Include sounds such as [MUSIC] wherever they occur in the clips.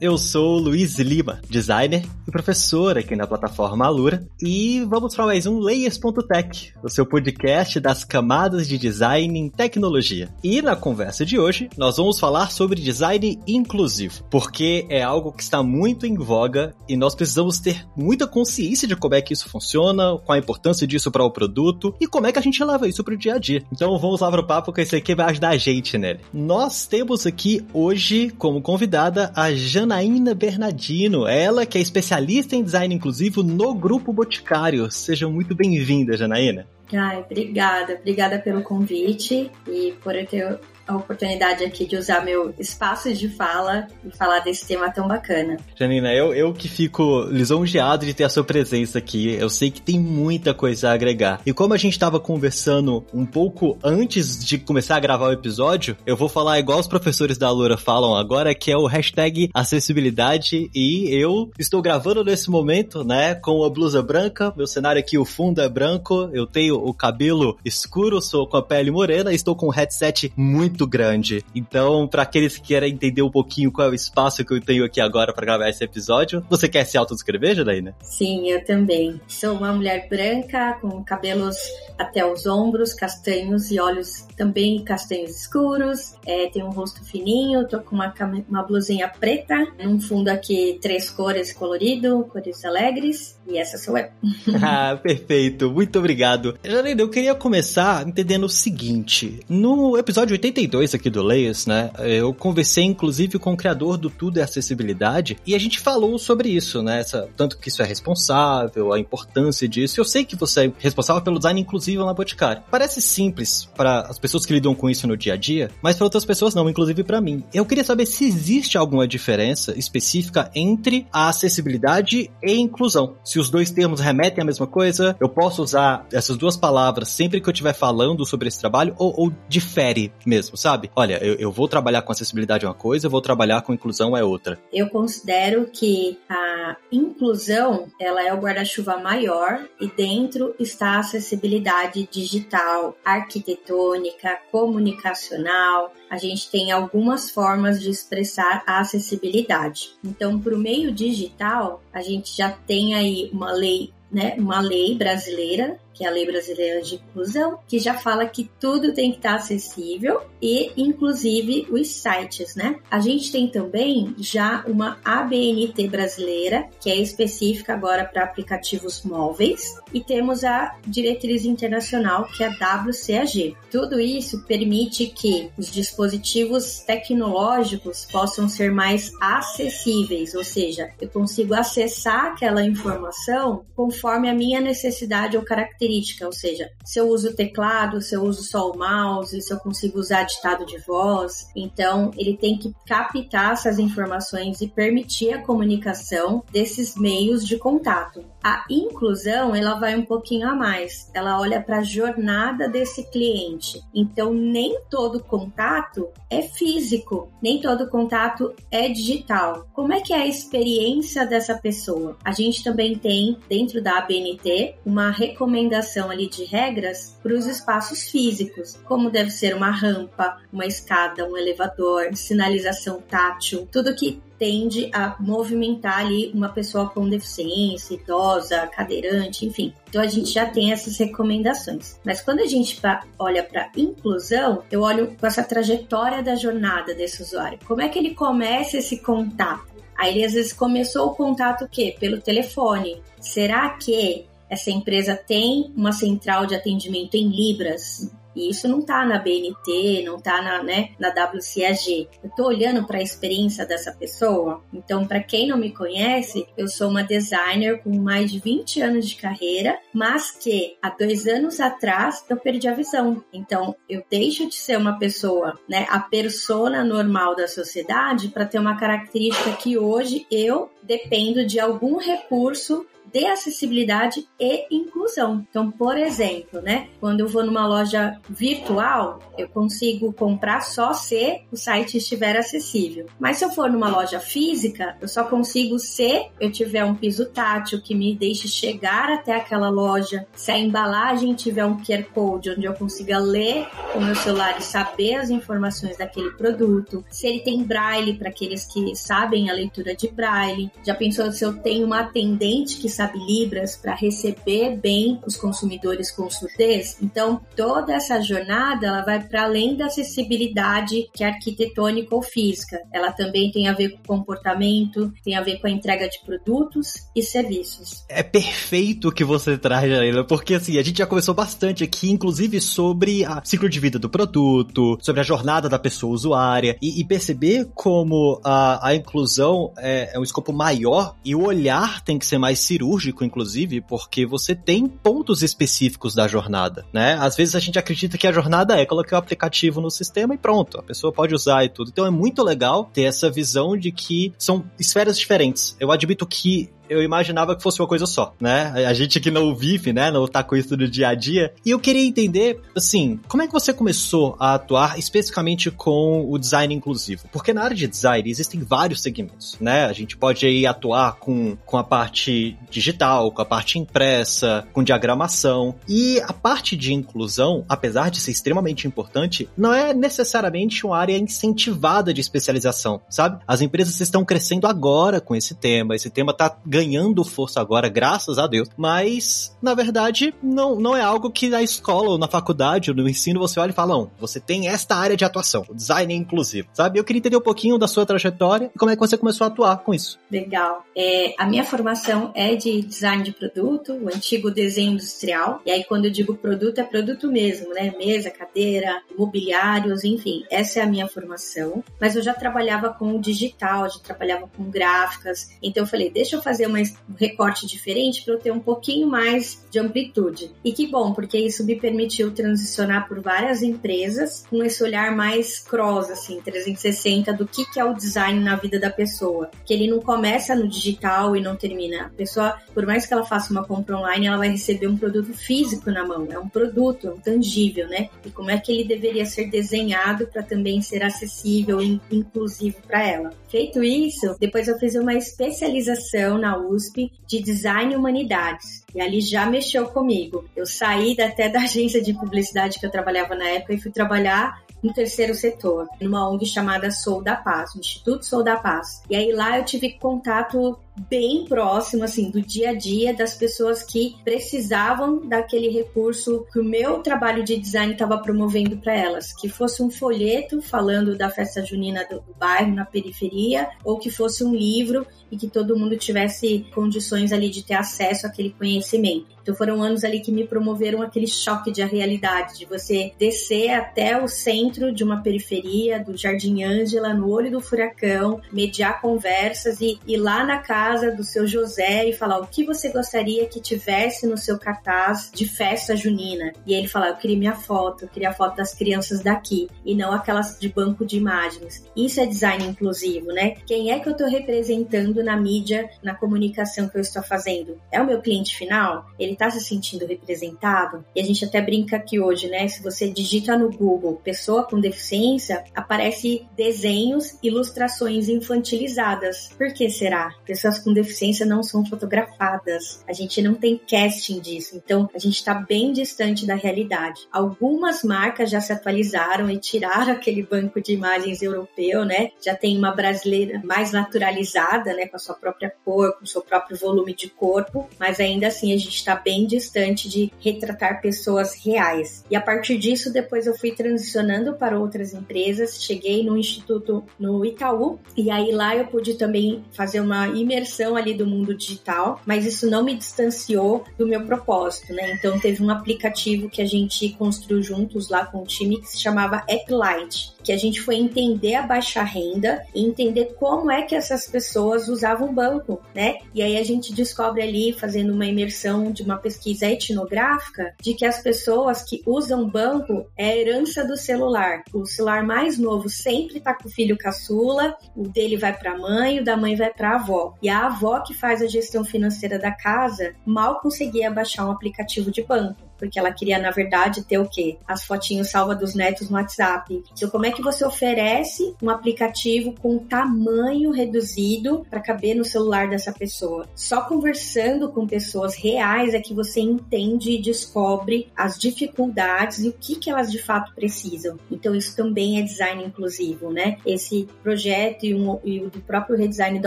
Eu sou Luiz Lima, designer e professor aqui na plataforma Alura, e vamos para mais um Layers.tech, o seu podcast das camadas de design em tecnologia. E na conversa de hoje, nós vamos falar sobre design inclusivo, porque é algo que está muito em voga e nós precisamos ter muita consciência de como é que isso funciona, qual a importância disso para o produto e como é que a gente leva isso para o dia a dia. Então vamos lá para o papo que esse aqui vai ajudar a gente nele. Nós temos aqui hoje como convidada a Jana Janaína Bernardino, ela que é especialista em design inclusivo no Grupo Boticário. Seja muito bem-vinda, Janaína. Ai, obrigada, obrigada pelo convite e por eu ter a oportunidade aqui de usar meu espaço de fala e falar desse tema tão bacana. Janina, eu, eu que fico lisonjeado de ter a sua presença aqui. Eu sei que tem muita coisa a agregar. E como a gente estava conversando um pouco antes de começar a gravar o episódio, eu vou falar igual os professores da Lura falam agora, que é o hashtag acessibilidade. E eu estou gravando nesse momento, né, com a blusa branca. Meu cenário aqui, o fundo é branco. Eu tenho o cabelo escuro, sou com a pele morena. Estou com um headset muito muito grande. Então, para aqueles que querem entender um pouquinho qual é o espaço que eu tenho aqui agora para gravar esse episódio, você quer se autodescrever, Janaína? Sim, eu também. Sou uma mulher branca, com cabelos até os ombros, castanhos e olhos também castanhos escuros. É, tenho um rosto fininho, tô com uma, uma blusinha preta, num fundo aqui três cores colorido, cores alegres. E essa sou eu. [LAUGHS] [LAUGHS] ah, perfeito. Muito obrigado. Janaína, eu queria começar entendendo o seguinte. No episódio 82, 32 aqui do Layers, né? Eu conversei inclusive com o criador do Tudo é Acessibilidade e a gente falou sobre isso, né? Essa, tanto que isso é responsável, a importância disso. Eu sei que você é responsável pelo design inclusivo na Boticário. Parece simples para as pessoas que lidam com isso no dia a dia, mas para outras pessoas não, inclusive para mim. Eu queria saber se existe alguma diferença específica entre a acessibilidade e inclusão. Se os dois termos remetem à mesma coisa, eu posso usar essas duas palavras sempre que eu estiver falando sobre esse trabalho ou, ou difere mesmo, sabe? Olha, eu, eu vou trabalhar com acessibilidade é uma coisa, eu vou trabalhar com inclusão é outra. Eu considero que a inclusão, ela é o guarda-chuva maior e dentro está a acessibilidade digital, arquitetônica, comunicacional. A gente tem algumas formas de expressar a acessibilidade. Então, para o meio digital, a gente já tem aí uma lei né, uma lei brasileira que é a Lei Brasileira de Inclusão, que já fala que tudo tem que estar acessível e inclusive os sites, né? A gente tem também já uma ABNT brasileira, que é específica agora para aplicativos móveis, e temos a diretriz internacional, que é a WCAG. Tudo isso permite que os dispositivos tecnológicos possam ser mais acessíveis, ou seja, eu consigo acessar aquela informação conforme a minha necessidade ou característica característica, ou seja, se eu uso o teclado, se eu uso só o mouse, se eu consigo usar ditado de voz. Então, ele tem que captar essas informações e permitir a comunicação desses meios de contato. A inclusão, ela vai um pouquinho a mais. Ela olha para a jornada desse cliente. Então, nem todo contato é físico, nem todo contato é digital. Como é que é a experiência dessa pessoa? A gente também tem dentro da ABNT uma recomendação ali de regras para os espaços físicos, como deve ser uma rampa, uma escada, um elevador, sinalização tátil, tudo que tende a movimentar ali uma pessoa com deficiência, idosa, cadeirante, enfim. Então a gente já tem essas recomendações. Mas quando a gente olha para inclusão, eu olho com essa trajetória da jornada desse usuário. Como é que ele começa esse contato? Aí ele às vezes começou o contato o quê? Pelo telefone. Será que essa empresa tem uma central de atendimento em Libras? E isso não está na BNT, não está na, né, na WCAG. Eu estou olhando para a experiência dessa pessoa. Então, para quem não me conhece, eu sou uma designer com mais de 20 anos de carreira, mas que há dois anos atrás eu perdi a visão. Então, eu deixo de ser uma pessoa, né, a persona normal da sociedade para ter uma característica que hoje eu dependo de algum recurso de acessibilidade e inclusão. Então, por exemplo, né, quando eu vou numa loja virtual, eu consigo comprar só se o site estiver acessível. Mas se eu for numa loja física, eu só consigo se eu tiver um piso tátil que me deixe chegar até aquela loja, se a embalagem tiver um QR Code onde eu consiga ler o meu celular e saber as informações daquele produto, se ele tem braille para aqueles que sabem a leitura de braille. Já pensou se eu tenho uma atendente que sabe Libras para receber bem os consumidores com surdez? Então, toda essa jornada ela vai para além da acessibilidade que é arquitetônica ou física. Ela também tem a ver com comportamento, tem a ver com a entrega de produtos e serviços. É perfeito o que você traz, Janela, porque assim, a gente já conversou bastante aqui, inclusive sobre a ciclo de vida do produto, sobre a jornada da pessoa usuária, e, e perceber como a, a inclusão é, é um escopo maior e o olhar tem que ser mais cirúrgico, inclusive, porque você tem pontos específicos da jornada, né? Às vezes a gente acredita que a jornada é colocar o aplicativo no sistema e pronto, a pessoa pode usar e tudo. Então é muito legal ter essa visão de que são esferas diferentes. Eu admito que eu imaginava que fosse uma coisa só, né? A gente que não vive, né? Não tá com isso no dia a dia. E eu queria entender, assim, como é que você começou a atuar especificamente com o design inclusivo? Porque na área de design existem vários segmentos, né? A gente pode aí atuar com, com a parte digital, com a parte impressa, com diagramação. E a parte de inclusão, apesar de ser extremamente importante, não é necessariamente uma área incentivada de especialização, sabe? As empresas estão crescendo agora com esse tema. Esse tema tá ganhando ganhando força agora, graças a Deus. Mas, na verdade, não, não é algo que na escola ou na faculdade ou no ensino você olha e fala, não, você tem esta área de atuação, o design é inclusivo, sabe? Eu queria entender um pouquinho da sua trajetória e como é que você começou a atuar com isso. Legal. É, a minha formação é de design de produto, o antigo desenho industrial. E aí, quando eu digo produto, é produto mesmo, né? Mesa, cadeira, mobiliários, enfim. Essa é a minha formação. Mas eu já trabalhava com digital, já trabalhava com gráficas. Então eu falei, deixa eu fazer um recorte diferente para eu ter um pouquinho mais de amplitude. E que bom, porque isso me permitiu transicionar por várias empresas com esse olhar mais cross, assim, 360 do que, que é o design na vida da pessoa. Que ele não começa no digital e não termina. A pessoa, por mais que ela faça uma compra online, ela vai receber um produto físico na mão. É um produto, é um tangível, né? E como é que ele deveria ser desenhado para também ser acessível e inclusivo para ela. Feito isso, depois eu fiz uma especialização na USP de Design e Humanidades. E ali já mexeu comigo. Eu saí até da agência de publicidade que eu trabalhava na época e fui trabalhar no terceiro setor, numa ONG chamada Sou da Paz, Instituto Sou da Paz. E aí lá eu tive contato bem próximo, assim, do dia a dia das pessoas que precisavam daquele recurso que o meu trabalho de design estava promovendo para elas, que fosse um folheto falando da festa junina do, do bairro na periferia, ou que fosse um livro e que todo mundo tivesse condições ali de ter acesso àquele conhecimento. Então foram anos ali que me promoveram aquele choque de realidade, de você descer até o centro de uma periferia, do Jardim Ângela, no olho do furacão, mediar conversas e ir lá na casa do seu José e falar o que você gostaria que tivesse no seu cartaz de festa junina. E ele falar, eu queria minha foto, eu queria a foto das crianças daqui, e não aquelas de banco de imagens. Isso é design inclusivo, né? Quem é que eu estou representando na mídia, na comunicação que eu estou fazendo? É o meu cliente final? Ele está se sentindo representado. E a gente até brinca aqui hoje, né? Se você digita no Google pessoa com deficiência, aparece desenhos, ilustrações infantilizadas. Por que será? Pessoas com deficiência não são fotografadas. A gente não tem casting disso. Então, a gente está bem distante da realidade. Algumas marcas já se atualizaram e tiraram [LAUGHS] aquele banco de imagens europeu, né? Já tem uma brasileira mais naturalizada, né? Com a sua própria cor, com o seu próprio volume de corpo, mas ainda assim a gente está bem distante de retratar pessoas reais. E a partir disso, depois eu fui transicionando para outras empresas, cheguei no instituto no Itaú e aí lá eu pude também fazer uma imersão ali do mundo digital, mas isso não me distanciou do meu propósito, né? Então teve um aplicativo que a gente construiu juntos lá com o time que se chamava AppLight, que a gente foi entender a baixa renda e entender como é que essas pessoas usavam o banco, né? E aí a gente descobre ali, fazendo uma imersão de uma pesquisa etnográfica, de que as pessoas que usam banco é a herança do celular. O celular mais novo sempre tá com o filho caçula, o dele vai para a mãe, o da mãe vai para a avó. E E a avó que faz a gestão financeira da casa mal conseguia baixar um aplicativo de banco porque ela queria, na verdade, ter o quê? As fotinhos salva dos netos no WhatsApp. Então, como é que você oferece um aplicativo com tamanho reduzido para caber no celular dessa pessoa? Só conversando com pessoas reais é que você entende e descobre as dificuldades e o que, que elas de fato precisam. Então, isso também é design inclusivo, né? Esse projeto e, um, e o do próprio redesign do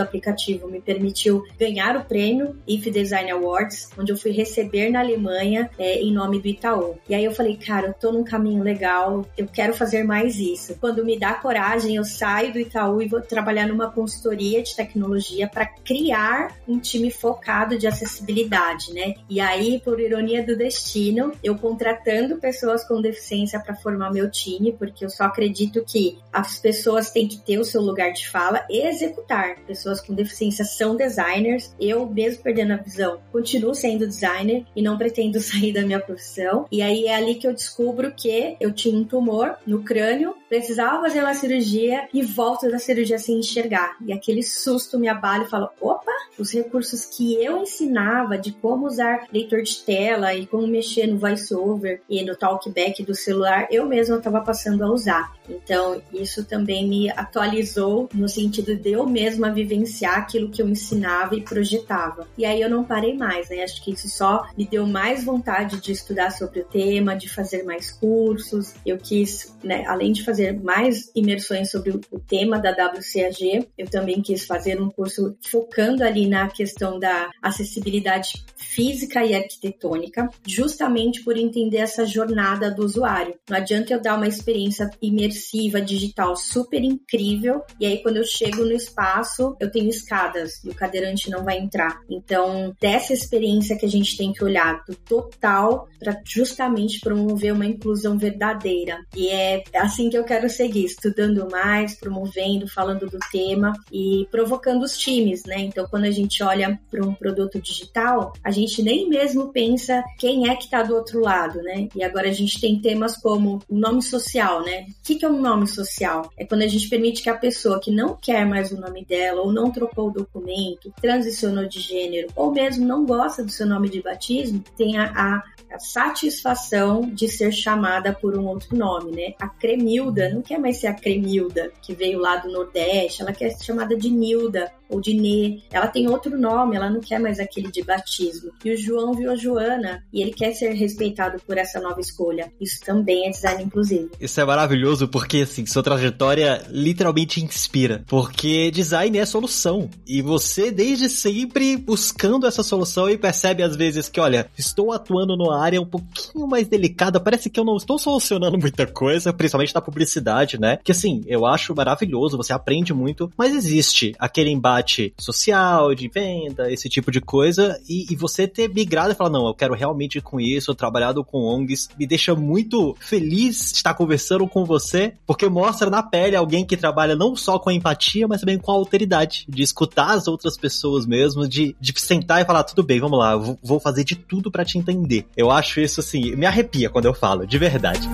aplicativo me permitiu ganhar o prêmio IF Design Awards, onde eu fui receber na Alemanha é, em nome do Itaú. E aí eu falei, cara, eu tô num caminho legal, eu quero fazer mais isso. Quando me dá coragem, eu saio do Itaú e vou trabalhar numa consultoria de tecnologia para criar um time focado de acessibilidade, né? E aí, por ironia do destino, eu contratando pessoas com deficiência para formar meu time, porque eu só acredito que as pessoas têm que ter o seu lugar de fala e executar. Pessoas com deficiência são designers. Eu, mesmo perdendo a visão, continuo sendo designer e não pretendo [LAUGHS] sair da minha profissão. E aí é ali que eu descubro que eu tinha um tumor no crânio, precisava fazer uma cirurgia e volto da cirurgia sem enxergar. E aquele susto me abala e falo: opa, os recursos que eu ensinava de como usar leitor de tela e como mexer no voiceover e no talkback do celular, eu mesma estava passando a usar. Então, isso também me atualizou no sentido de eu mesma vivenciar aquilo que eu ensinava e projetava. E aí eu não parei mais, né? Acho que isso só me deu mais vontade de estudar sobre o tema, de fazer mais cursos. Eu quis, né, além de fazer mais imersões sobre o tema da WCAG, eu também quis fazer um curso focando ali na questão da acessibilidade física e arquitetônica, justamente por entender essa jornada do usuário. Não adianta eu dar uma experiência imersiva digital super incrível e aí quando eu chego no espaço eu tenho escadas e o cadeirante não vai entrar. Então, dessa experiência que a gente tem que olhar do total para justamente promover uma inclusão verdadeira. E é assim que eu quero seguir, estudando mais, promovendo, falando do tema e provocando os times, né? Então, quando a gente olha para um produto digital, a gente nem mesmo pensa quem é que está do outro lado, né? E agora a gente tem temas como o nome social, né? O que, que é um nome social? É quando a gente permite que a pessoa que não quer mais o nome dela, ou não trocou o documento, transicionou de gênero, ou mesmo não gosta do seu nome de batismo, tenha a a satisfação de ser chamada por um outro nome, né? A Cremilda não quer mais ser a Cremilda, que veio lá do Nordeste, ela quer ser chamada de Nilda ou de Nê. Ela tem outro nome, ela não quer mais aquele de batismo. E o João viu a Joana e ele quer ser respeitado por essa nova escolha. Isso também é design inclusivo. Isso é maravilhoso porque, assim, sua trajetória literalmente inspira. Porque design é solução. E você, desde sempre, buscando essa solução e percebe às vezes que, olha, estou atuando numa área um pouquinho mais delicada. Parece que eu não estou solucionando muita coisa, principalmente na publicidade, né? Que assim, eu acho maravilhoso, você aprende muito, mas existe aquele embate social, de venda, esse tipo de coisa, e, e você ter migrado e falar, não, eu quero realmente com isso, trabalhado com ONGs, me deixa muito feliz de estar conversando com você, porque mostra na pele alguém que trabalha não só com empatia, mas também com a alteridade, de escutar as outras pessoas mesmo, de, de sentar e falar, tudo bem, vamos lá, vou fazer de tudo para te entender. Eu acho isso assim, me arrepia quando eu falo, de verdade.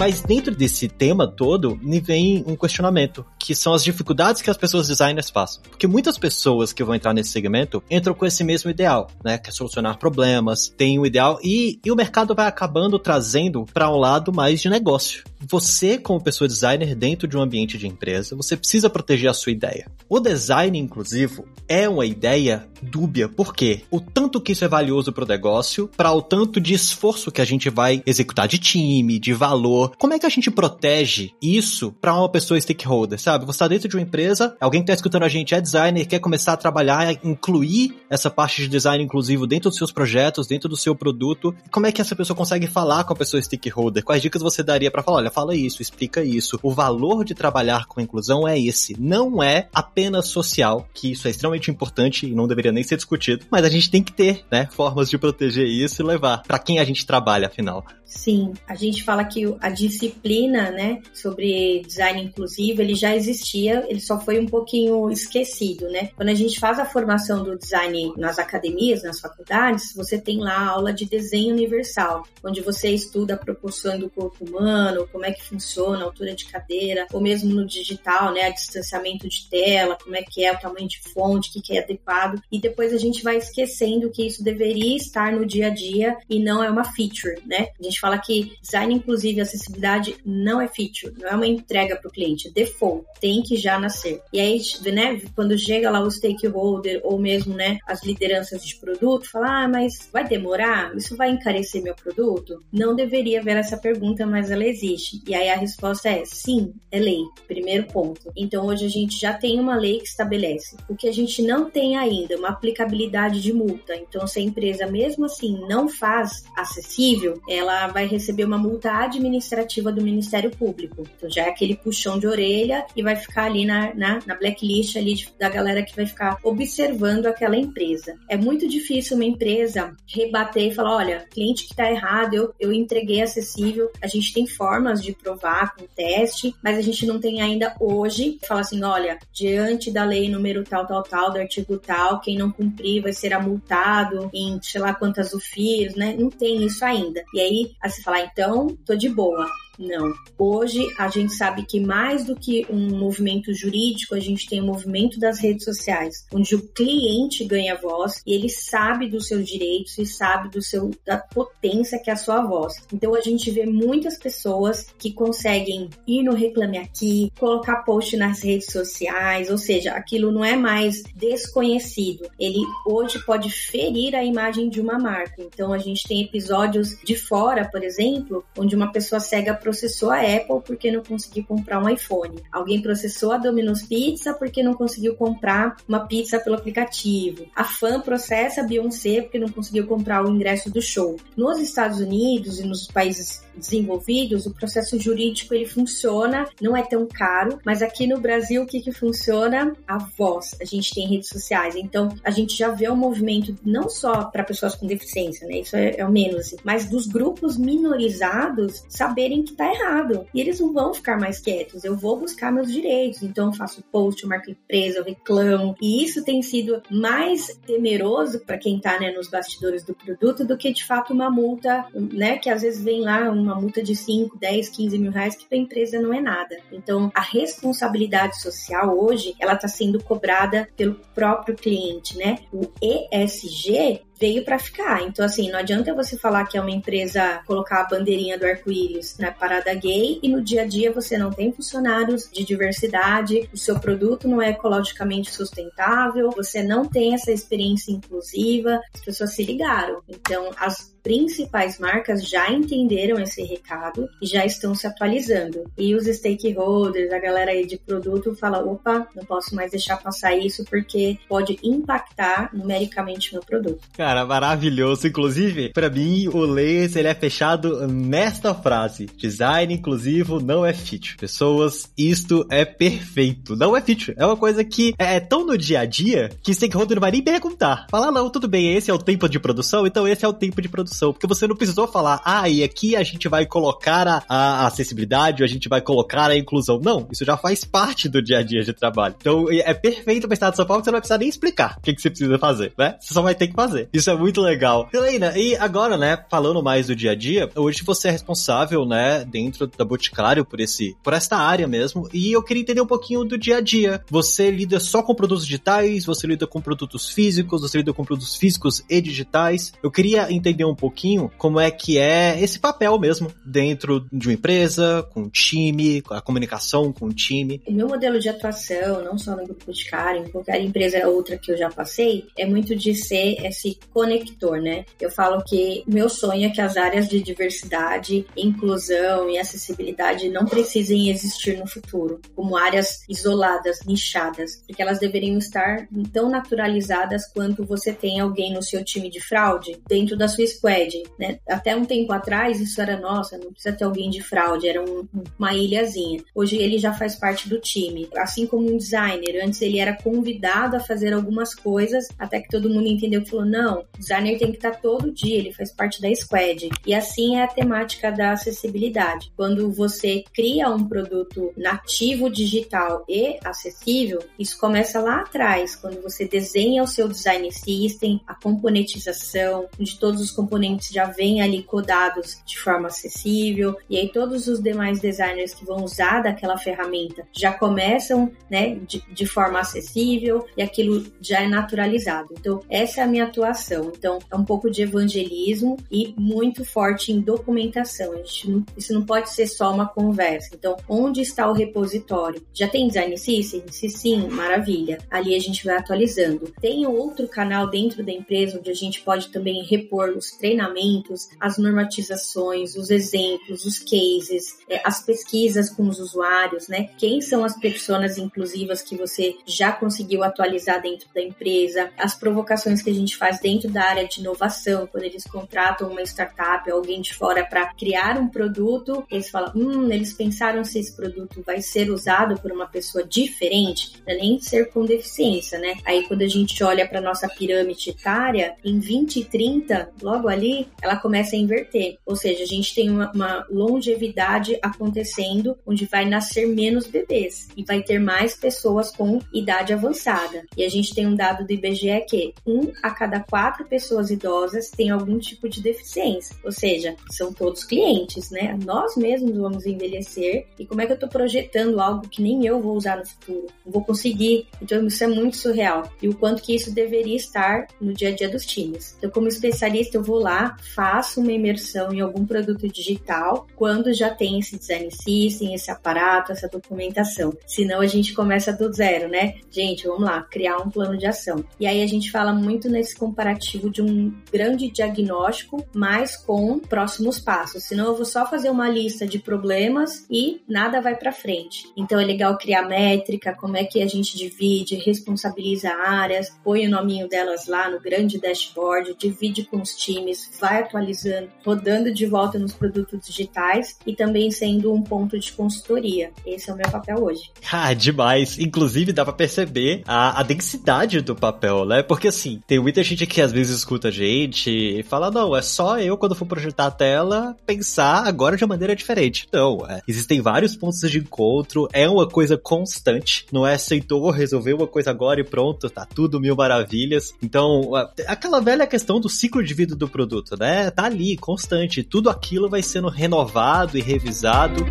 Mas dentro desse tema todo, me vem um questionamento, que são as dificuldades que as pessoas designers passam. Porque muitas pessoas que vão entrar nesse segmento entram com esse mesmo ideal, né? Que é solucionar problemas, tem um ideal, e, e o mercado vai acabando trazendo para um lado mais de negócio. Você, como pessoa designer dentro de um ambiente de empresa, você precisa proteger a sua ideia. O design inclusivo é uma ideia dúbia, porque o tanto que isso é valioso para o negócio, para o tanto de esforço que a gente vai executar de time, de valor, como é que a gente protege isso para uma pessoa stakeholder, sabe? Você tá dentro de uma empresa, alguém que tá escutando a gente é designer, quer começar a trabalhar, incluir essa parte de design inclusivo dentro dos seus projetos, dentro do seu produto. Como é que essa pessoa consegue falar com a pessoa stakeholder? Quais dicas você daria para falar, olha, fala isso, explica isso. O valor de trabalhar com inclusão é esse, não é apenas social, que isso é extremamente importante e não deveria nem ser discutido, mas a gente tem que ter, né, formas de proteger isso e levar para quem a gente trabalha, afinal. Sim, a gente fala que a disciplina, né, sobre design inclusivo, ele já existia, ele só foi um pouquinho esquecido, né? Quando a gente faz a formação do design nas academias, nas faculdades, você tem lá a aula de desenho universal, onde você estuda a proporção do corpo humano, como é que funciona a altura de cadeira, ou mesmo no digital, né, a distanciamento de tela, como é que é o tamanho de fonte, o que, é adequado, e depois a gente vai esquecendo que isso deveria estar no dia a dia e não é uma feature, né? A gente fala que design inclusive e acessibilidade não é feature, não é uma entrega para o cliente, é default, tem que já nascer. E aí, né, quando chega lá o stakeholder ou mesmo, né, as lideranças de produto, fala, ah, mas vai demorar? Isso vai encarecer meu produto? Não deveria haver essa pergunta, mas ela existe. E aí a resposta é sim, é lei. Primeiro ponto. Então hoje a gente já tem uma lei que estabelece. O que a gente não tem ainda, uma aplicabilidade de multa. Então se a empresa mesmo assim não faz acessível, ela vai receber uma multa administrativa do Ministério Público. Então já é aquele puxão de orelha e vai ficar ali na, na, na blacklist ali da galera que vai ficar observando aquela empresa. É muito difícil uma empresa rebater e falar, olha, cliente que está errado, eu, eu entreguei acessível. A gente tem formas de provar com teste, mas a gente não tem ainda hoje falar assim, olha, diante da lei número tal, tal, tal, do artigo tal, quem não cumprir vai ser multado em sei lá quantas UFIs, né? Não tem isso ainda. E aí, a se falar, então, tô de boa. Não. Hoje a gente sabe que mais do que um movimento jurídico, a gente tem o um movimento das redes sociais, onde o cliente ganha voz e ele sabe dos seus direitos e sabe do seu da potência que é a sua voz. Então a gente vê muitas pessoas que conseguem ir no Reclame Aqui, colocar post nas redes sociais, ou seja, aquilo não é mais desconhecido. Ele hoje pode ferir a imagem de uma marca. Então a gente tem episódios de fora, por exemplo, onde uma pessoa cega processou a Apple porque não conseguiu comprar um iPhone. Alguém processou a Domino's Pizza porque não conseguiu comprar uma pizza pelo aplicativo. A fã processa a Beyoncé porque não conseguiu comprar o ingresso do show. Nos Estados Unidos e nos países desenvolvidos, o processo jurídico ele funciona, não é tão caro, mas aqui no Brasil o que que funciona? A voz. A gente tem redes sociais, então a gente já vê um movimento não só para pessoas com deficiência, né? Isso é, é o menos, assim, mas dos grupos minorizados saberem que tá errado. E eles não vão ficar mais quietos. Eu vou buscar meus direitos, então eu faço post, eu marco empresa, eu reclamo. E isso tem sido mais temeroso para quem tá né, nos bastidores do produto do que de fato uma multa, né? Que às vezes vem lá uma multa de 5, 10, 15 mil reais que para a empresa não é nada. Então, a responsabilidade social hoje, ela está sendo cobrada pelo próprio cliente, né? O ESG veio para ficar. Então, assim, não adianta você falar que é uma empresa colocar a bandeirinha do arco-íris na parada gay e no dia a dia você não tem funcionários de diversidade, o seu produto não é ecologicamente sustentável, você não tem essa experiência inclusiva, as pessoas se ligaram. Então, as principais marcas já entenderam esse recado e já estão se atualizando. E os stakeholders, a galera aí de produto fala, opa, não posso mais deixar passar isso porque pode impactar numericamente meu produto. Cara, maravilhoso. Inclusive, para mim, o Layers ele é fechado nesta frase: design inclusivo não é feature. Pessoas, isto é perfeito. Não é feature. É uma coisa que é tão no dia a dia que stakeholder não vai nem perguntar. Falar, não, tudo bem, esse é o tempo de produção, então esse é o tempo de produção. Porque você não precisou falar, ah, e aqui a gente vai colocar a, a acessibilidade, ou a gente vai colocar a inclusão. Não, isso já faz parte do dia a dia de trabalho. Então é perfeito para Estado de São Paulo você não vai precisar nem explicar o que, que você precisa fazer, né? Você só vai ter que fazer. Isso é muito legal. Helena, e agora, né, falando mais do dia a dia, hoje você é responsável, né, dentro da Boticário por esse, por esta área mesmo, e eu queria entender um pouquinho do dia a dia. Você lida só com produtos digitais, você lida com produtos físicos, você lida com produtos físicos e digitais. Eu queria entender um pouquinho como é que é esse papel mesmo dentro de uma empresa, com um time, a comunicação com o time. O meu modelo de atuação, não só no Grupo Boticário, em qualquer empresa outra que eu já passei, é muito de ser esse conector, né? Eu falo que meu sonho é que as áreas de diversidade, inclusão e acessibilidade não precisem existir no futuro, como áreas isoladas, nichadas, porque elas deveriam estar tão naturalizadas quanto você tem alguém no seu time de fraude dentro da sua squad squad, né? Até um tempo atrás isso era nossa, não precisa ter alguém de fraude, era um, uma ilhazinha. Hoje ele já faz parte do time, assim como um designer. Antes ele era convidado a fazer algumas coisas, até que todo mundo entendeu que falou não, designer tem que estar todo dia, ele faz parte da squad. E assim é a temática da acessibilidade. Quando você cria um produto nativo digital e acessível, isso começa lá atrás, quando você desenha o seu design system, a componentização, onde todos os componentes já vêm ali codados de forma acessível, e aí todos os demais designers que vão usar daquela ferramenta já começam né, de, de forma acessível e aquilo já é naturalizado. Então, essa é a minha atuação. Então, é um pouco de evangelismo e muito forte em documentação. Não, isso não pode ser só uma conversa. Então, onde está o repositório? Já tem design system? Se sim, maravilha. Ali a gente vai atualizando. Tem outro canal dentro da empresa onde a gente pode também repor os treinamentos, as normatizações, os exemplos, os cases, é, as pesquisas com os usuários, né? Quem são as pessoas inclusivas que você já conseguiu atualizar dentro da empresa, as provocações que a gente faz dentro da área de inovação, quando eles contratam uma startup alguém de fora para criar um produto, eles falam, hum, eles pensaram se esse produto vai ser usado por uma pessoa diferente, é nem ser com deficiência, né? Aí quando a gente olha para nossa pirâmide etária, em 20 e 30, logo ali, ela começa a inverter. Ou seja, a gente tem uma, uma longevidade acontecendo onde vai nascer menos bebês e vai ter mais pessoas com idade avançada. E a gente tem um dado do IBGE que um a cada quatro pessoas idosas tem algum tipo de deficiência. Ou seja, são todos clientes, né? Nós mesmos vamos envelhecer e como é que eu estou projetando algo que nem eu vou usar no futuro? Não vou conseguir. Então isso é muito surreal. E o quanto que isso deveria estar no dia a dia dos times. Então, como especialista, eu vou lá, faço uma imersão em algum produto digital quando já tem esse design system, esse aparato, essa documentação. Senão a gente começa do zero, né? Gente, vamos lá, criar um plano de ação. E aí a gente fala muito nesse comparativo de um grande diagnóstico, mas com próximos passos. Senão eu vou só fazer uma lista de problemas e nada vai para frente. Então é legal criar métrica, como é que a gente divide, responsabiliza áreas, põe o nominho delas lá no grande dashboard, divide com os times, vai atualizando, rodando de volta nos produtos digitais e também sendo um ponto de consultoria. Esse é o meu papel hoje. [LAUGHS] Ah, demais. Inclusive dá para perceber a, a densidade do papel, né? Porque assim, tem muita gente que às vezes escuta a gente e fala: não, é só eu quando for projetar a tela pensar agora de uma maneira diferente. Não, é, existem vários pontos de encontro, é uma coisa constante, não é aceitou, resolveu uma coisa agora e pronto, tá tudo mil maravilhas. Então, aquela velha questão do ciclo de vida do produto, né? Tá ali, constante, tudo aquilo vai sendo renovado e revisado.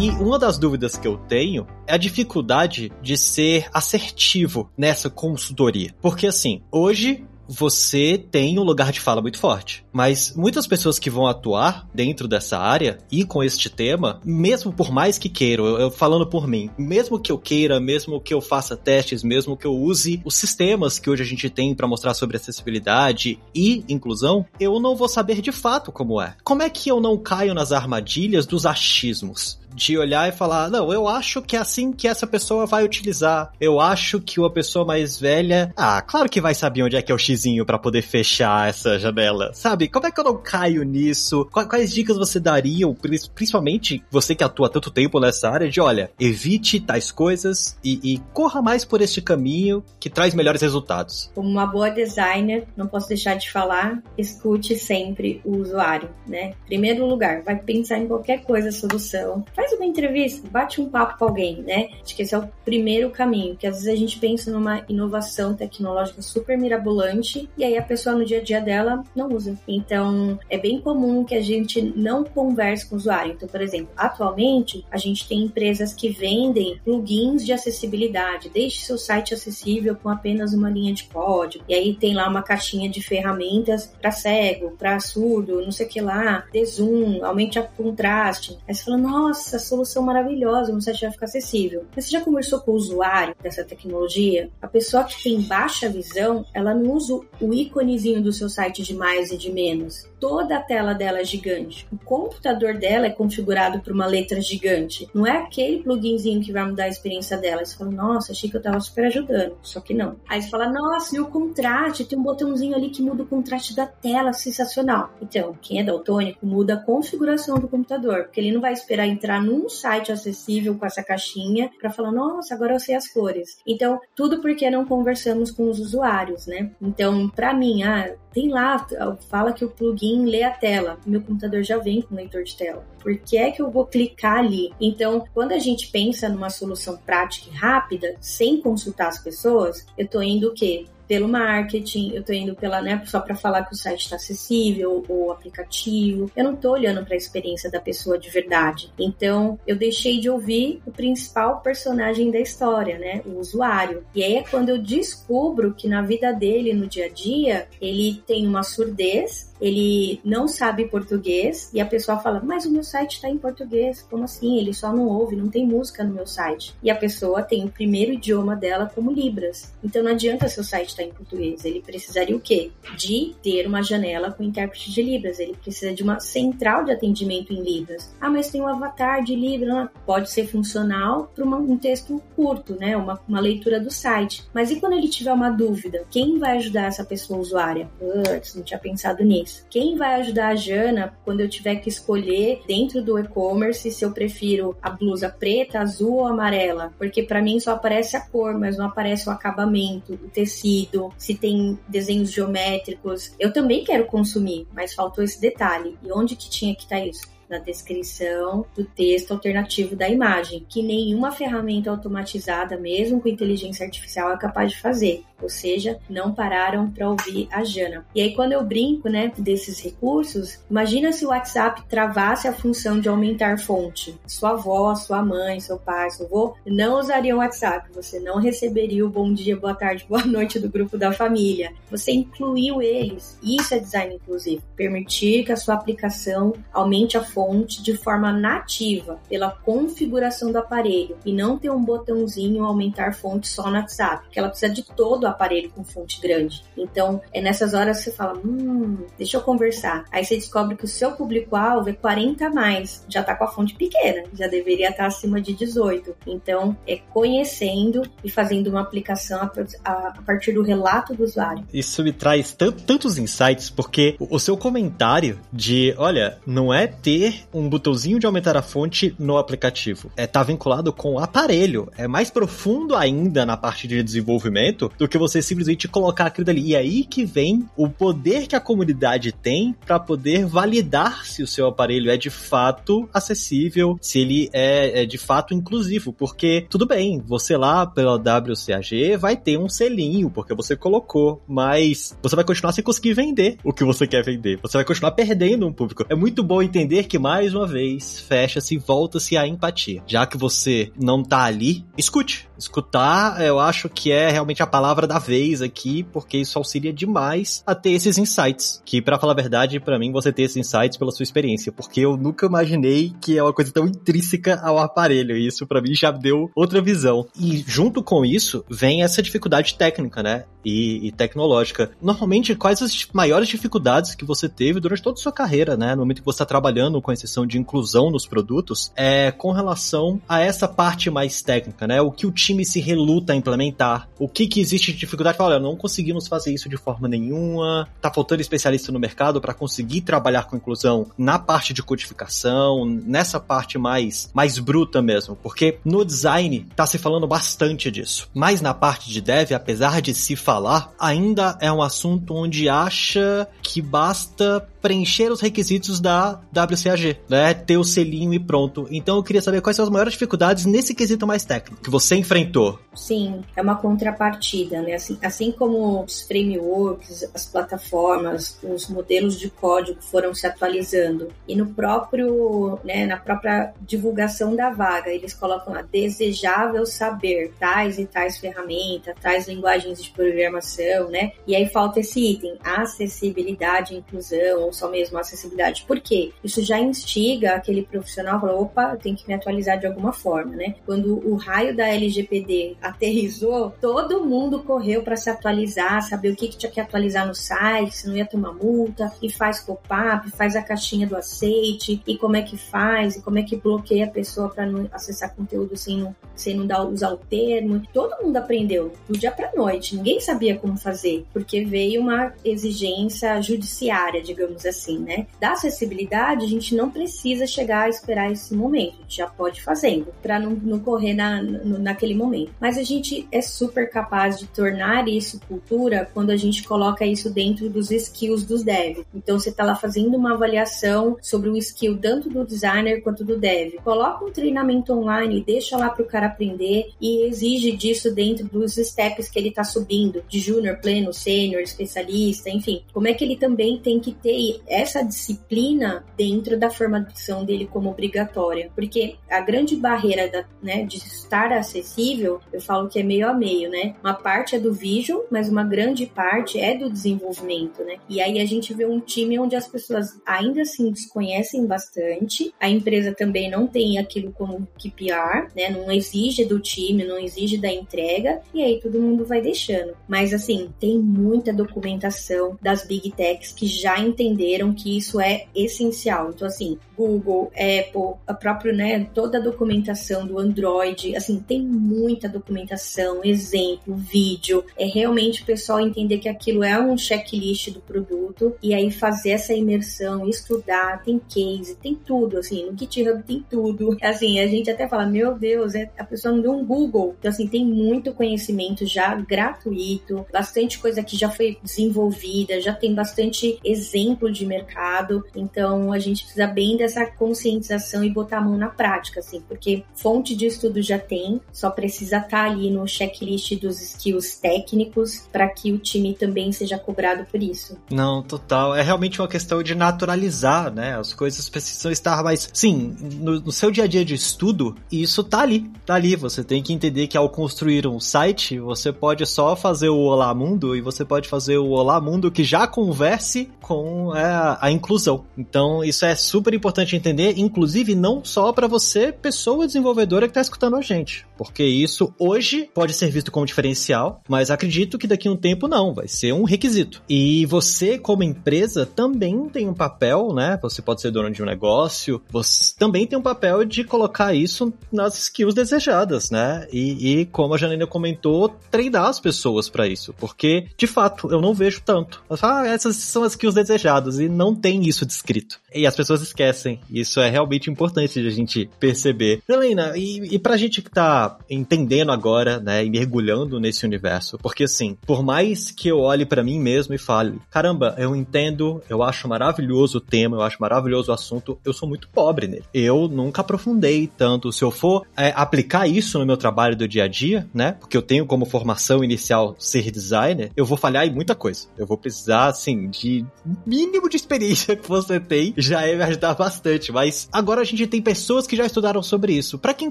E uma das dúvidas que eu tenho é a dificuldade de ser assertivo nessa consultoria. Porque assim, hoje você tem um lugar de fala muito forte. Mas muitas pessoas que vão atuar dentro dessa área e com este tema, mesmo por mais que queiram, eu, falando por mim, mesmo que eu queira, mesmo que eu faça testes, mesmo que eu use os sistemas que hoje a gente tem para mostrar sobre acessibilidade e inclusão, eu não vou saber de fato como é. Como é que eu não caio nas armadilhas dos achismos? De olhar e falar, não, eu acho que é assim que essa pessoa vai utilizar. Eu acho que uma pessoa mais velha, ah, claro que vai saber onde é que é o xizinho para poder fechar essa janela. Sabe? Como é que eu não caio nisso? Quais dicas você daria, principalmente você que atua tanto tempo nessa área, de olha, evite tais coisas e, e corra mais por este caminho que traz melhores resultados. Como uma boa designer, não posso deixar de falar, escute sempre o usuário, né? Primeiro lugar, vai pensar em qualquer coisa, solução. Faz faz uma entrevista, bate um papo com alguém, né? Acho que esse é o primeiro caminho, que às vezes a gente pensa numa inovação tecnológica super mirabolante e aí a pessoa no dia a dia dela não usa. Então, é bem comum que a gente não converse com o usuário. Então, por exemplo, atualmente a gente tem empresas que vendem plugins de acessibilidade. Deixe seu site acessível com apenas uma linha de código. E aí tem lá uma caixinha de ferramentas para cego, para surdo, não sei o que lá, dê zoom, aumente o contraste. Aí você fala, nossa, essa solução maravilhosa, o site vai ficar acessível. Mas você já conversou com o usuário dessa tecnologia? A pessoa que tem baixa visão, ela não usa o íconezinho do seu site de mais e de menos. toda a tela dela é gigante. O computador dela é configurado para uma letra gigante. Não é aquele pluginzinho que vai mudar a experiência dela. Você fala, nossa, achei que eu tava super ajudando. Só que não. Aí você fala, nossa, e o contraste? Tem um botãozinho ali que muda o contraste da tela, sensacional. Então, quem é daltônico muda a configuração do computador, porque ele não vai esperar entrar num site acessível com essa caixinha para falar, nossa, agora eu sei as cores. Então, tudo porque não conversamos com os usuários, né? Então, para mim, ah, tem lá, fala que o plugin lê a tela. Meu computador já vem com leitor de tela. Por que é que eu vou clicar ali? Então, quando a gente pensa numa solução prática e rápida, sem consultar as pessoas, eu tô indo o quê? Pelo marketing, eu tô indo pela, né, só para falar que o site está acessível, ou aplicativo. Eu não tô olhando para a experiência da pessoa de verdade. Então, eu deixei de ouvir o principal personagem da história, né, o usuário. E aí é quando eu descubro que na vida dele, no dia a dia, ele tem uma surdez ele não sabe português e a pessoa fala, mas o meu site está em português, como assim? Ele só não ouve, não tem música no meu site. E a pessoa tem o primeiro idioma dela como Libras. Então não adianta seu site estar tá em português, ele precisaria o quê? De ter uma janela com intérprete de Libras, ele precisa de uma central de atendimento em Libras. Ah, mas tem um avatar de Libras, pode ser funcional para um texto curto, né? Uma, uma leitura do site. Mas e quando ele tiver uma dúvida? Quem vai ajudar essa pessoa usuária? Putz, não tinha pensado nisso. Quem vai ajudar a Jana quando eu tiver que escolher dentro do e-commerce se eu prefiro a blusa preta, azul ou amarela? Porque para mim só aparece a cor, mas não aparece o acabamento, o tecido, se tem desenhos geométricos. Eu também quero consumir, mas faltou esse detalhe. E onde que tinha que estar tá isso? Na descrição do texto alternativo da imagem, que nenhuma ferramenta automatizada, mesmo com inteligência artificial, é capaz de fazer. Ou seja, não pararam para ouvir a Jana. E aí, quando eu brinco, né, desses recursos, imagina se o WhatsApp travasse a função de aumentar fonte. Sua avó, sua mãe, seu pai, seu avô não usariam o WhatsApp. Você não receberia o bom dia, boa tarde, [LAUGHS] boa noite do grupo da família. Você incluiu eles. Isso é design inclusivo. Permitir que a sua aplicação aumente a fonte fonte de forma nativa pela configuração do aparelho e não ter um botãozinho aumentar fonte só no WhatsApp, que ela precisa de todo o aparelho com fonte grande. Então, é nessas horas que você fala, hum, deixa eu conversar. Aí você descobre que o seu público-alvo é 40 a mais, já tá com a fonte pequena, já deveria estar acima de 18. Então, é conhecendo e fazendo uma aplicação a, partir do relato do usuário. Isso me traz tantos insights, porque o seu comentário de, olha, não é ter ter um botãozinho de aumentar a fonte no aplicativo. É tá vinculado com o aparelho. É mais profundo ainda na parte de desenvolvimento do que você simplesmente colocar aquilo dali. E aí que vem o poder que a comunidade tem para poder validar se o seu aparelho é de fato acessível, se ele é, é de fato inclusivo. Porque tudo bem, você lá pela WCAG vai ter um selinho, porque você colocou, mas você vai continuar sem conseguir vender o que você quer vender. Você vai continuar perdendo um público. É muito bom entender que mais uma vez fecha-se e volta-se a empatia. Já que você não tá ali, escute. Escutar, eu acho que é realmente a palavra da vez aqui, porque isso auxilia demais a ter esses insights. Que, para falar a verdade, para mim, você ter esses insights pela sua experiência, porque eu nunca imaginei que é uma coisa tão intrínseca ao aparelho. E isso, para mim, já deu outra visão. E junto com isso, vem essa dificuldade técnica, né? E, e tecnológica. Normalmente, quais as maiores dificuldades que você teve durante toda a sua carreira, né? No momento que você está trabalhando com exceção de inclusão nos produtos, é com relação a essa parte mais técnica, né? O que o time se reluta a implementar, o que que existe de dificuldade, olha, não conseguimos fazer isso de forma nenhuma, tá faltando especialista no mercado para conseguir trabalhar com inclusão na parte de codificação, nessa parte mais mais bruta mesmo, porque no design tá se falando bastante disso, mas na parte de dev, apesar de se falar, ainda é um assunto onde acha que basta preencher os requisitos da WCAG, né? Ter o selinho e pronto. Então eu queria saber quais são as maiores dificuldades nesse quesito mais técnico que você enfrentou. Sim, é uma contrapartida, né? Assim, assim como os frameworks, as plataformas, os modelos de código foram se atualizando e no próprio, né, na própria divulgação da vaga, eles colocam lá desejável saber tais e tais ferramentas, tais linguagens de programação, né? E aí falta esse item, acessibilidade, inclusão, ou só mesmo acessibilidade. Por quê? Isso já instiga aquele profissional a falar, opa, tem que me atualizar de alguma forma, né? Quando o raio da LGPD LGPD aterrizou, todo mundo correu para se atualizar, saber o que, que tinha que atualizar no site, se não ia tomar multa, e faz pop-up, faz a caixinha do aceite, e como é que faz, e como é que bloqueia a pessoa para não acessar conteúdo sem não, sem não dar, usar o termo. Todo mundo aprendeu do dia para noite, ninguém sabia como fazer, porque veio uma exigência judiciária, digamos assim, né? Da acessibilidade, a gente não precisa chegar a esperar esse momento, já pode fazendo, para não, não correr na, naquele momento. Mas a gente é super capaz de tornar isso cultura quando a gente coloca isso dentro dos skills dos devs. Então você está lá fazendo uma avaliação sobre o skill tanto do designer quanto do dev. Coloca um treinamento online, deixa lá para o cara aprender e exige disso dentro dos steps que ele está subindo, de júnior, pleno, sênior, especialista, enfim. Como é que ele também tem que ter essa disciplina dentro da formação dele como obrigatória? Porque a grande barreira da, né, de estar acessível, eu falo que é meio a meio, né? Uma parte é do visual, mas uma grande parte é do desenvolvimento, né? E aí a gente vê um time onde as pessoas ainda assim desconhecem bastante, a empresa também não tem aquilo como KPR, né? Não exige do time, não exige da entrega, e aí todo mundo vai deixando. Mas assim, tem muita documentação das big techs que já entenderam que isso é essencial. Então assim, Google, Apple, a própria, né, toda a documentação do Android, assim, tem muita documentação, exemplo, vídeo. É realmente o pessoal entender que aquilo é um checklist do produto e aí fazer essa imersão, estudar, tem case, tem tudo, assim, no GitHub tem tudo. [LAUGHS] Assim, a gente até fala, meu Deus, é, a pessoa não deu um Google. Então, assim, tem muito conhecimento já gratuito, bastante coisa que já foi desenvolvida, já tem bastante exemplo de mercado. Então, a gente precisa bem dessa conscientização e botar a mão na prática, assim, porque fonte de estudo já tem, só precisa estar tá ali no checklist dos skills técnicos para que o time também seja cobrado por isso. Não, total. É realmente uma questão de naturalizar, né? As coisas precisam estar mais. Sim, no, no seu dia a dia de estudo, isso tá ali. Tá ali. Você tem que entender que ao construir um site, você pode só fazer o Olá Mundo e você pode fazer o Olá Mundo que já converse com é, a inclusão. Então, isso é super importante entender, inclusive não só para você, pessoa desenvolvedora que está escutando a gente, porque isso hoje pode ser visto como diferencial, mas acredito que daqui a um tempo não, vai ser um requisito. E você, como empresa, também tem um papel, né? Você pode ser dono de um negócio, você também tem um papel de colocar isso nas skills desejadas, né? E, e como a Janina comentou, treinar as pessoas para isso, porque de fato eu não vejo tanto. Ah, essas são as skills desejadas e não tem isso descrito. E as pessoas esquecem. Isso é realmente importante de a gente perceber. Helena, e, e pra gente que tá entendendo agora, né, e mergulhando nesse universo, porque assim, por mais que eu olhe para mim mesmo e fale, caramba, eu entendo, eu acho maravilhoso o tema, eu acho maravilhoso o assunto, eu sou muito pobre nele. Eu nunca aprofundei tanto. Se eu for é, aplicar isso no meu trabalho do dia a dia, né, porque eu tenho como formação inicial ser designer, eu vou falhar em muita coisa. Eu vou precisar, assim, de mínimo de experiência que você tem, já é me ajudar bastante. Mas agora a gente tem pessoas que já estudaram sobre isso. Para quem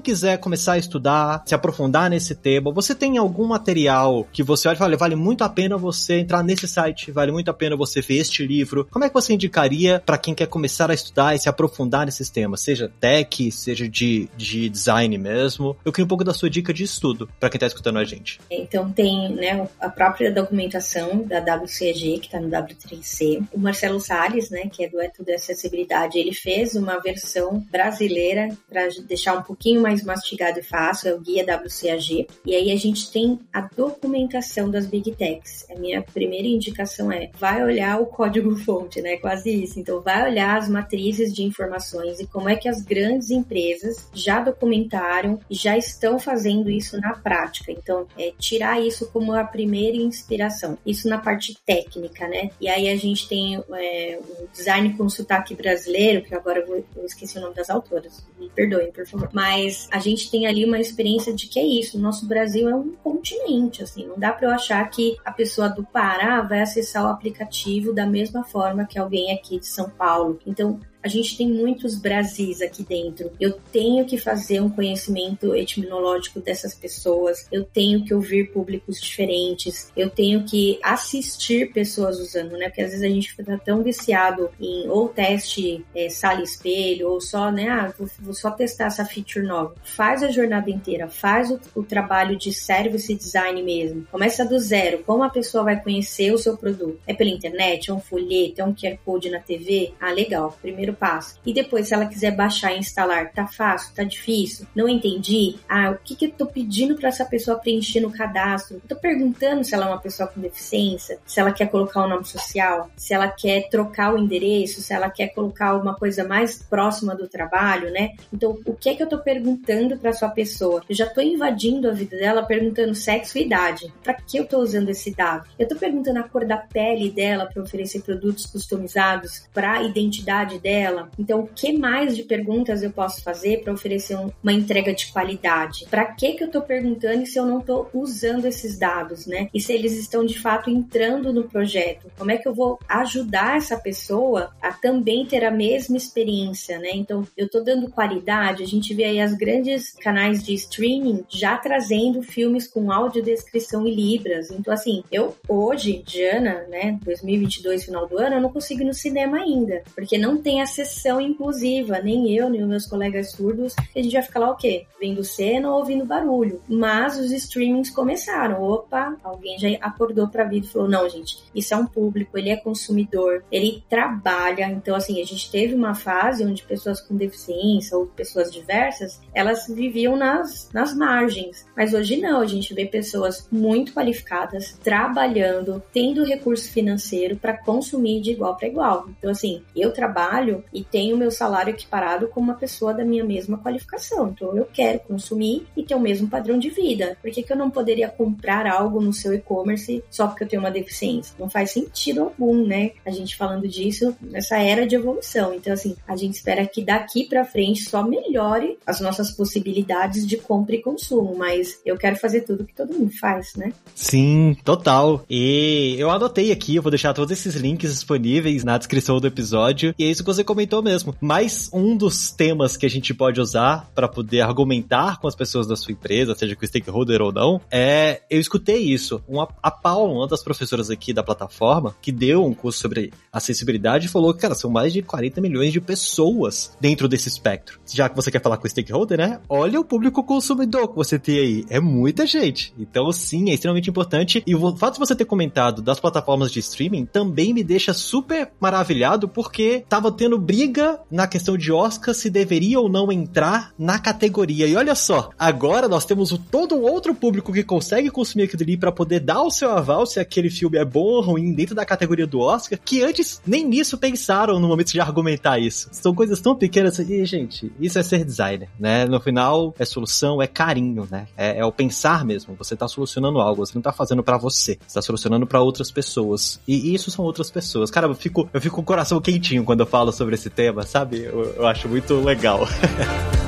quiser começar a estudar, se aprofundar nesse tema, você tem algum material que você olha e fala, vale muito a pena você entrar nesse site, vale muito a pena você ver este livro. Como é que você indicaria para quem quer começar a estudar e se aprofundar nesses temas, seja tech, seja de, de design mesmo? Eu queria um pouco da sua dica de estudo para quem tá escutando a gente. Então tem, né, a própria documentação da WCG que tá no W3C. O Marcelo Salles, né, que é do Eto de Acessibilidade, ele fez uma versão brasileira para deixar um pouquinho mais mastigado e fácil, é o guia WCAG. E aí a gente tem a documentação das Big Techs. A minha primeira indicação é vai olhar o código [LAUGHS] fonte, né? Quase isso. Então vai olhar as matrizes de informações e como é que as grandes empresas já documentaram e já estão fazendo isso na prática. Então, é tirar isso como a primeira inspiração. Isso na parte técnica, né? E aí a gente tem é, o design com sotaque brasileiro, que agora eu, vou, eu esqueci o nome das autoras, me perdoem, por favor. Mas a gente tem ali uma experiência de que é isso, o nosso Brasil é um continente, assim, não dá para eu achar que a pessoa do Pará vai acessar o aplicativo da mesma forma que alguém aqui de São Paulo. Então, a gente tem muitos Brasis aqui dentro. Eu tenho que fazer um conhecimento etimológico dessas pessoas, eu tenho que ouvir públicos diferentes, eu tenho que assistir pessoas usando, né? Porque às vezes a gente fica tão viciado em ou teste é, sala espelho, ou só, né? Ah, vou, vou, só testar essa feature nova. Faz a jornada inteira, faz o, o trabalho de service design mesmo. Começa do zero. Como a pessoa vai conhecer o seu produto? É pela internet? É um folheto? É um QR Code na TV? Ah, legal. Primeiro passo. E depois, se ela quiser baixar e instalar, tá fácil? Tá difícil? Não entendi? Ah, o que, que eu tô pedindo para essa pessoa preencher no cadastro? Eu tô perguntando se ela é uma pessoa com deficiência, se ela quer colocar o um nome social, se ela quer trocar o endereço, se ela quer colocar uma coisa mais próxima do trabalho, né? Então, o que é que eu tô perguntando para sua pessoa? Eu já tô invadindo a vida dela perguntando sexo e idade. Para que eu tô usando esse dado? Eu tô perguntando a cor da pele dela para oferecer produtos customizados para a identidade dela. Então, o que mais de perguntas eu posso fazer para oferecer um, uma entrega de qualidade? Para que que eu tô perguntando se eu não tô usando esses dados, né? E se eles estão de fato entrando no projeto? Como é que eu vou ajudar essa pessoa a também ter a mesma experiência, né? Então, eu tô dando qualidade, a gente vê aí as grandes canais de streaming já trazendo filmes com audiodescrição e libras. Então, assim, eu hoje, Diana, né, 2022, final do ano, eu não consigo ir no cinema ainda, porque não tem a sessão inclusiva, nem eu, nem os meus colegas surdos, a gente vai ficar lá o quê? Vendo cena ou ouvindo barulho. Mas os streamings começaram. Opa, alguém já acordou pra vida e falou: não, gente, isso é um público, ele é consumidor, ele trabalha. Então, assim, a gente teve uma fase onde pessoas com deficiência ou pessoas diversas, elas viviam nas, nas margens. Mas hoje não, a gente vê pessoas muito qualificadas, trabalhando, tendo recurso financeiro para consumir de igual para igual. Então, assim, eu trabalho e tenho meu salário equiparado com uma pessoa da minha mesma qualificação. Então, eu quero consumir e ter o mesmo padrão de vida. Por que, que eu não poderia comprar algo no seu e-commerce só porque eu tenho uma deficiência? Não faz sentido algum, né? A gente falando disso nessa era de evolução. Então, assim, a gente espera que daqui para frente só melhore as nossas possibilidades de compra e consumo, mas eu quero fazer tudo que todo mundo faz, né? Sim, total. E eu anotei aqui, eu vou deixar todos esses links disponíveis na descrição do episódio, e é isso você comentou mesmo. Mas um dos temas que a gente pode usar para poder argumentar com as pessoas da sua empresa, seja com stakeholder ou não, é eu escutei isso. Uma, a Paula, uma das professoras aqui da plataforma, que deu um curso sobre acessibilidade, falou que, cara, são mais de 40 milhões de pessoas dentro desse espectro. Já que você quer falar com o stakeholder, né? Olha o público consumidor que você tem aí. É muita gente. Então, sim, é extremamente importante. E o fato de você ter comentado das plataformas de streaming também me deixa super maravilhado, porque tava tendo briga na questão de Oscar se deveria ou não entrar na categoria. E olha só, agora nós temos todo um outro público que consegue consumir aquilo ali para poder dar o seu aval se aquele filme é bom ou ruim dentro da categoria do Oscar, que antes nem nisso pensaram no momento de argumentar isso. São coisas tão pequenas e, gente, isso é ser designer, né? No final, é solução, é carinho, né? É, é o pensar mesmo. Você tá solucionando algo, você não tá fazendo para você, você tá solucionando para outras pessoas. E isso são outras pessoas. Cara, eu fico, eu fico com o coração quentinho quando eu falo sobre esse tema, sabe? eu, eu acho muito legal. [LAUGHS]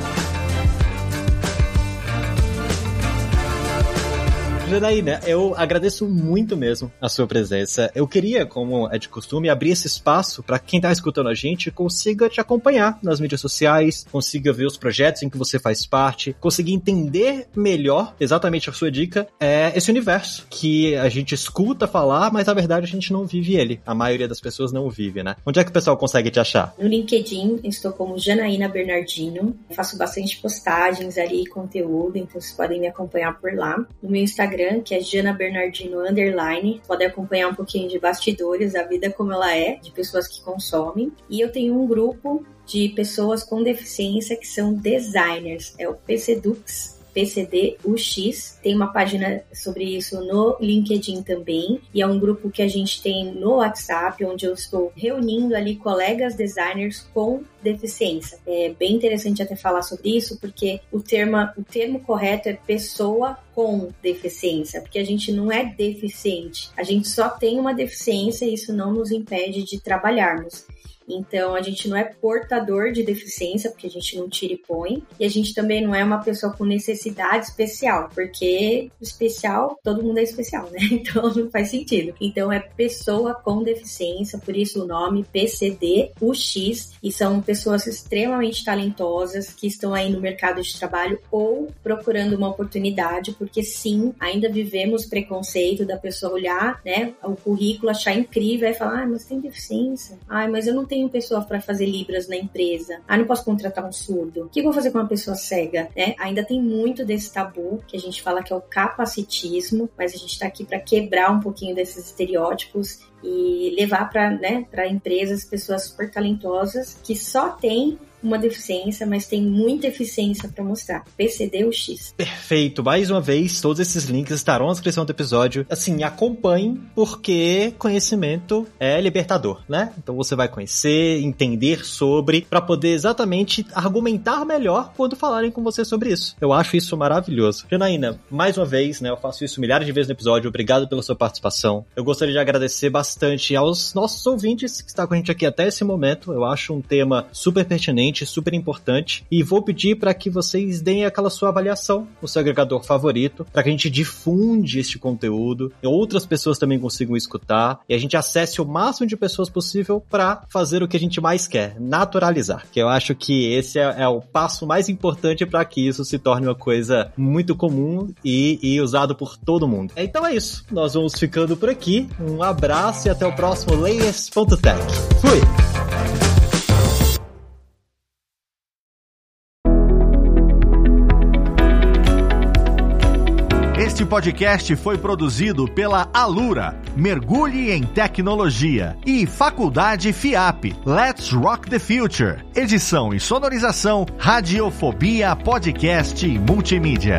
Janaína, eu agradeço muito mesmo a sua presença. Eu queria, como é de costume, abrir esse espaço para quem está escutando a gente consiga te acompanhar nas mídias sociais, consiga ver os projetos em que você faz parte, conseguir entender melhor exatamente a sua dica é esse universo que a gente escuta falar, mas na verdade a gente não vive ele. A maioria das pessoas não vive, né? Onde é que o pessoal consegue te achar? No LinkedIn, estou como Janaína Bernardino. faço bastante postagens ali, conteúdo, então vocês podem me acompanhar por lá. No meu Instagram Instagram, que é Jana Bernardino Underline. Pode acompanhar um pouquinho de bastidores, a vida como ela é, de pessoas que consomem. E eu tenho um grupo de pessoas com deficiência que são designers, é o PCDux PCDUX. Tem uma página sobre isso no LinkedIn também. E é um grupo que a gente tem no WhatsApp, onde eu estou reunindo ali colegas designers com deficiência. É bem interessante até falar sobre isso, porque o termo, o termo correto é pessoa com deficiência, porque a gente não é deficiente, a gente só tem uma deficiência e isso não nos impede de trabalharmos. Então a gente não é portador de deficiência, porque a gente não tira e põe, e a gente também não é uma pessoa com necessidade especial, porque especial, todo mundo é especial, né? [LAUGHS] Então não faz sentido. Então é pessoa com deficiência, por isso o nome PCD UX, e são pessoas extremamente talentosas que estão aí no mercado de trabalho ou procurando uma oportunidade, porque sim, ainda vivemos preconceito da pessoa olhar, né, o currículo, achar incrível e falar, ah, mas tem deficiência. Ah, mas eu não tenho pessoa para fazer libras na empresa. Ah, não posso contratar um surdo. O que eu vou fazer com uma pessoa cega? Né? Ainda tem muito desse tabu que a gente fala que é o capacitismo, mas a gente está aqui para quebrar um pouquinho desses estereótipos e levar para né, empresas pessoas super talentosas que só têm uma deficiência, mas tem muita eficiência para mostrar. PCD ou X. Perfeito. Mais uma vez, todos esses links estarão na descrição do episódio. Assim, acompanhe, porque conhecimento é libertador, né? Então você vai conhecer, entender sobre, para poder exatamente argumentar melhor quando falarem com você sobre isso. Eu acho isso maravilhoso. Janaína, mais uma vez, né? Eu faço isso milhares de vezes no episódio. Obrigado pela sua participação. Eu gostaria de agradecer bastante aos nossos ouvintes que estão com a gente aqui até esse momento. Eu acho um tema super pertinente super importante. E vou pedir para que vocês deem aquela sua avaliação no seu agregador favorito, para que a gente difunde este conteúdo e outras pessoas também consigam escutar e a gente acesse o máximo de pessoas possível para fazer o que a gente mais quer, naturalizar. Que eu acho que esse é, é o passo mais importante para que isso se torne uma coisa muito comum e, e usado por todo mundo. Então é isso. Nós vamos ficando por aqui. Um abraço e até o próximo Layers.tech. Fui! Este podcast foi produzido pela Alura, Mergulhe em Tecnologia, e Faculdade FIAP, Let's Rock the Future. Edição e sonorização, Radiofobia Podcast e Multimídia.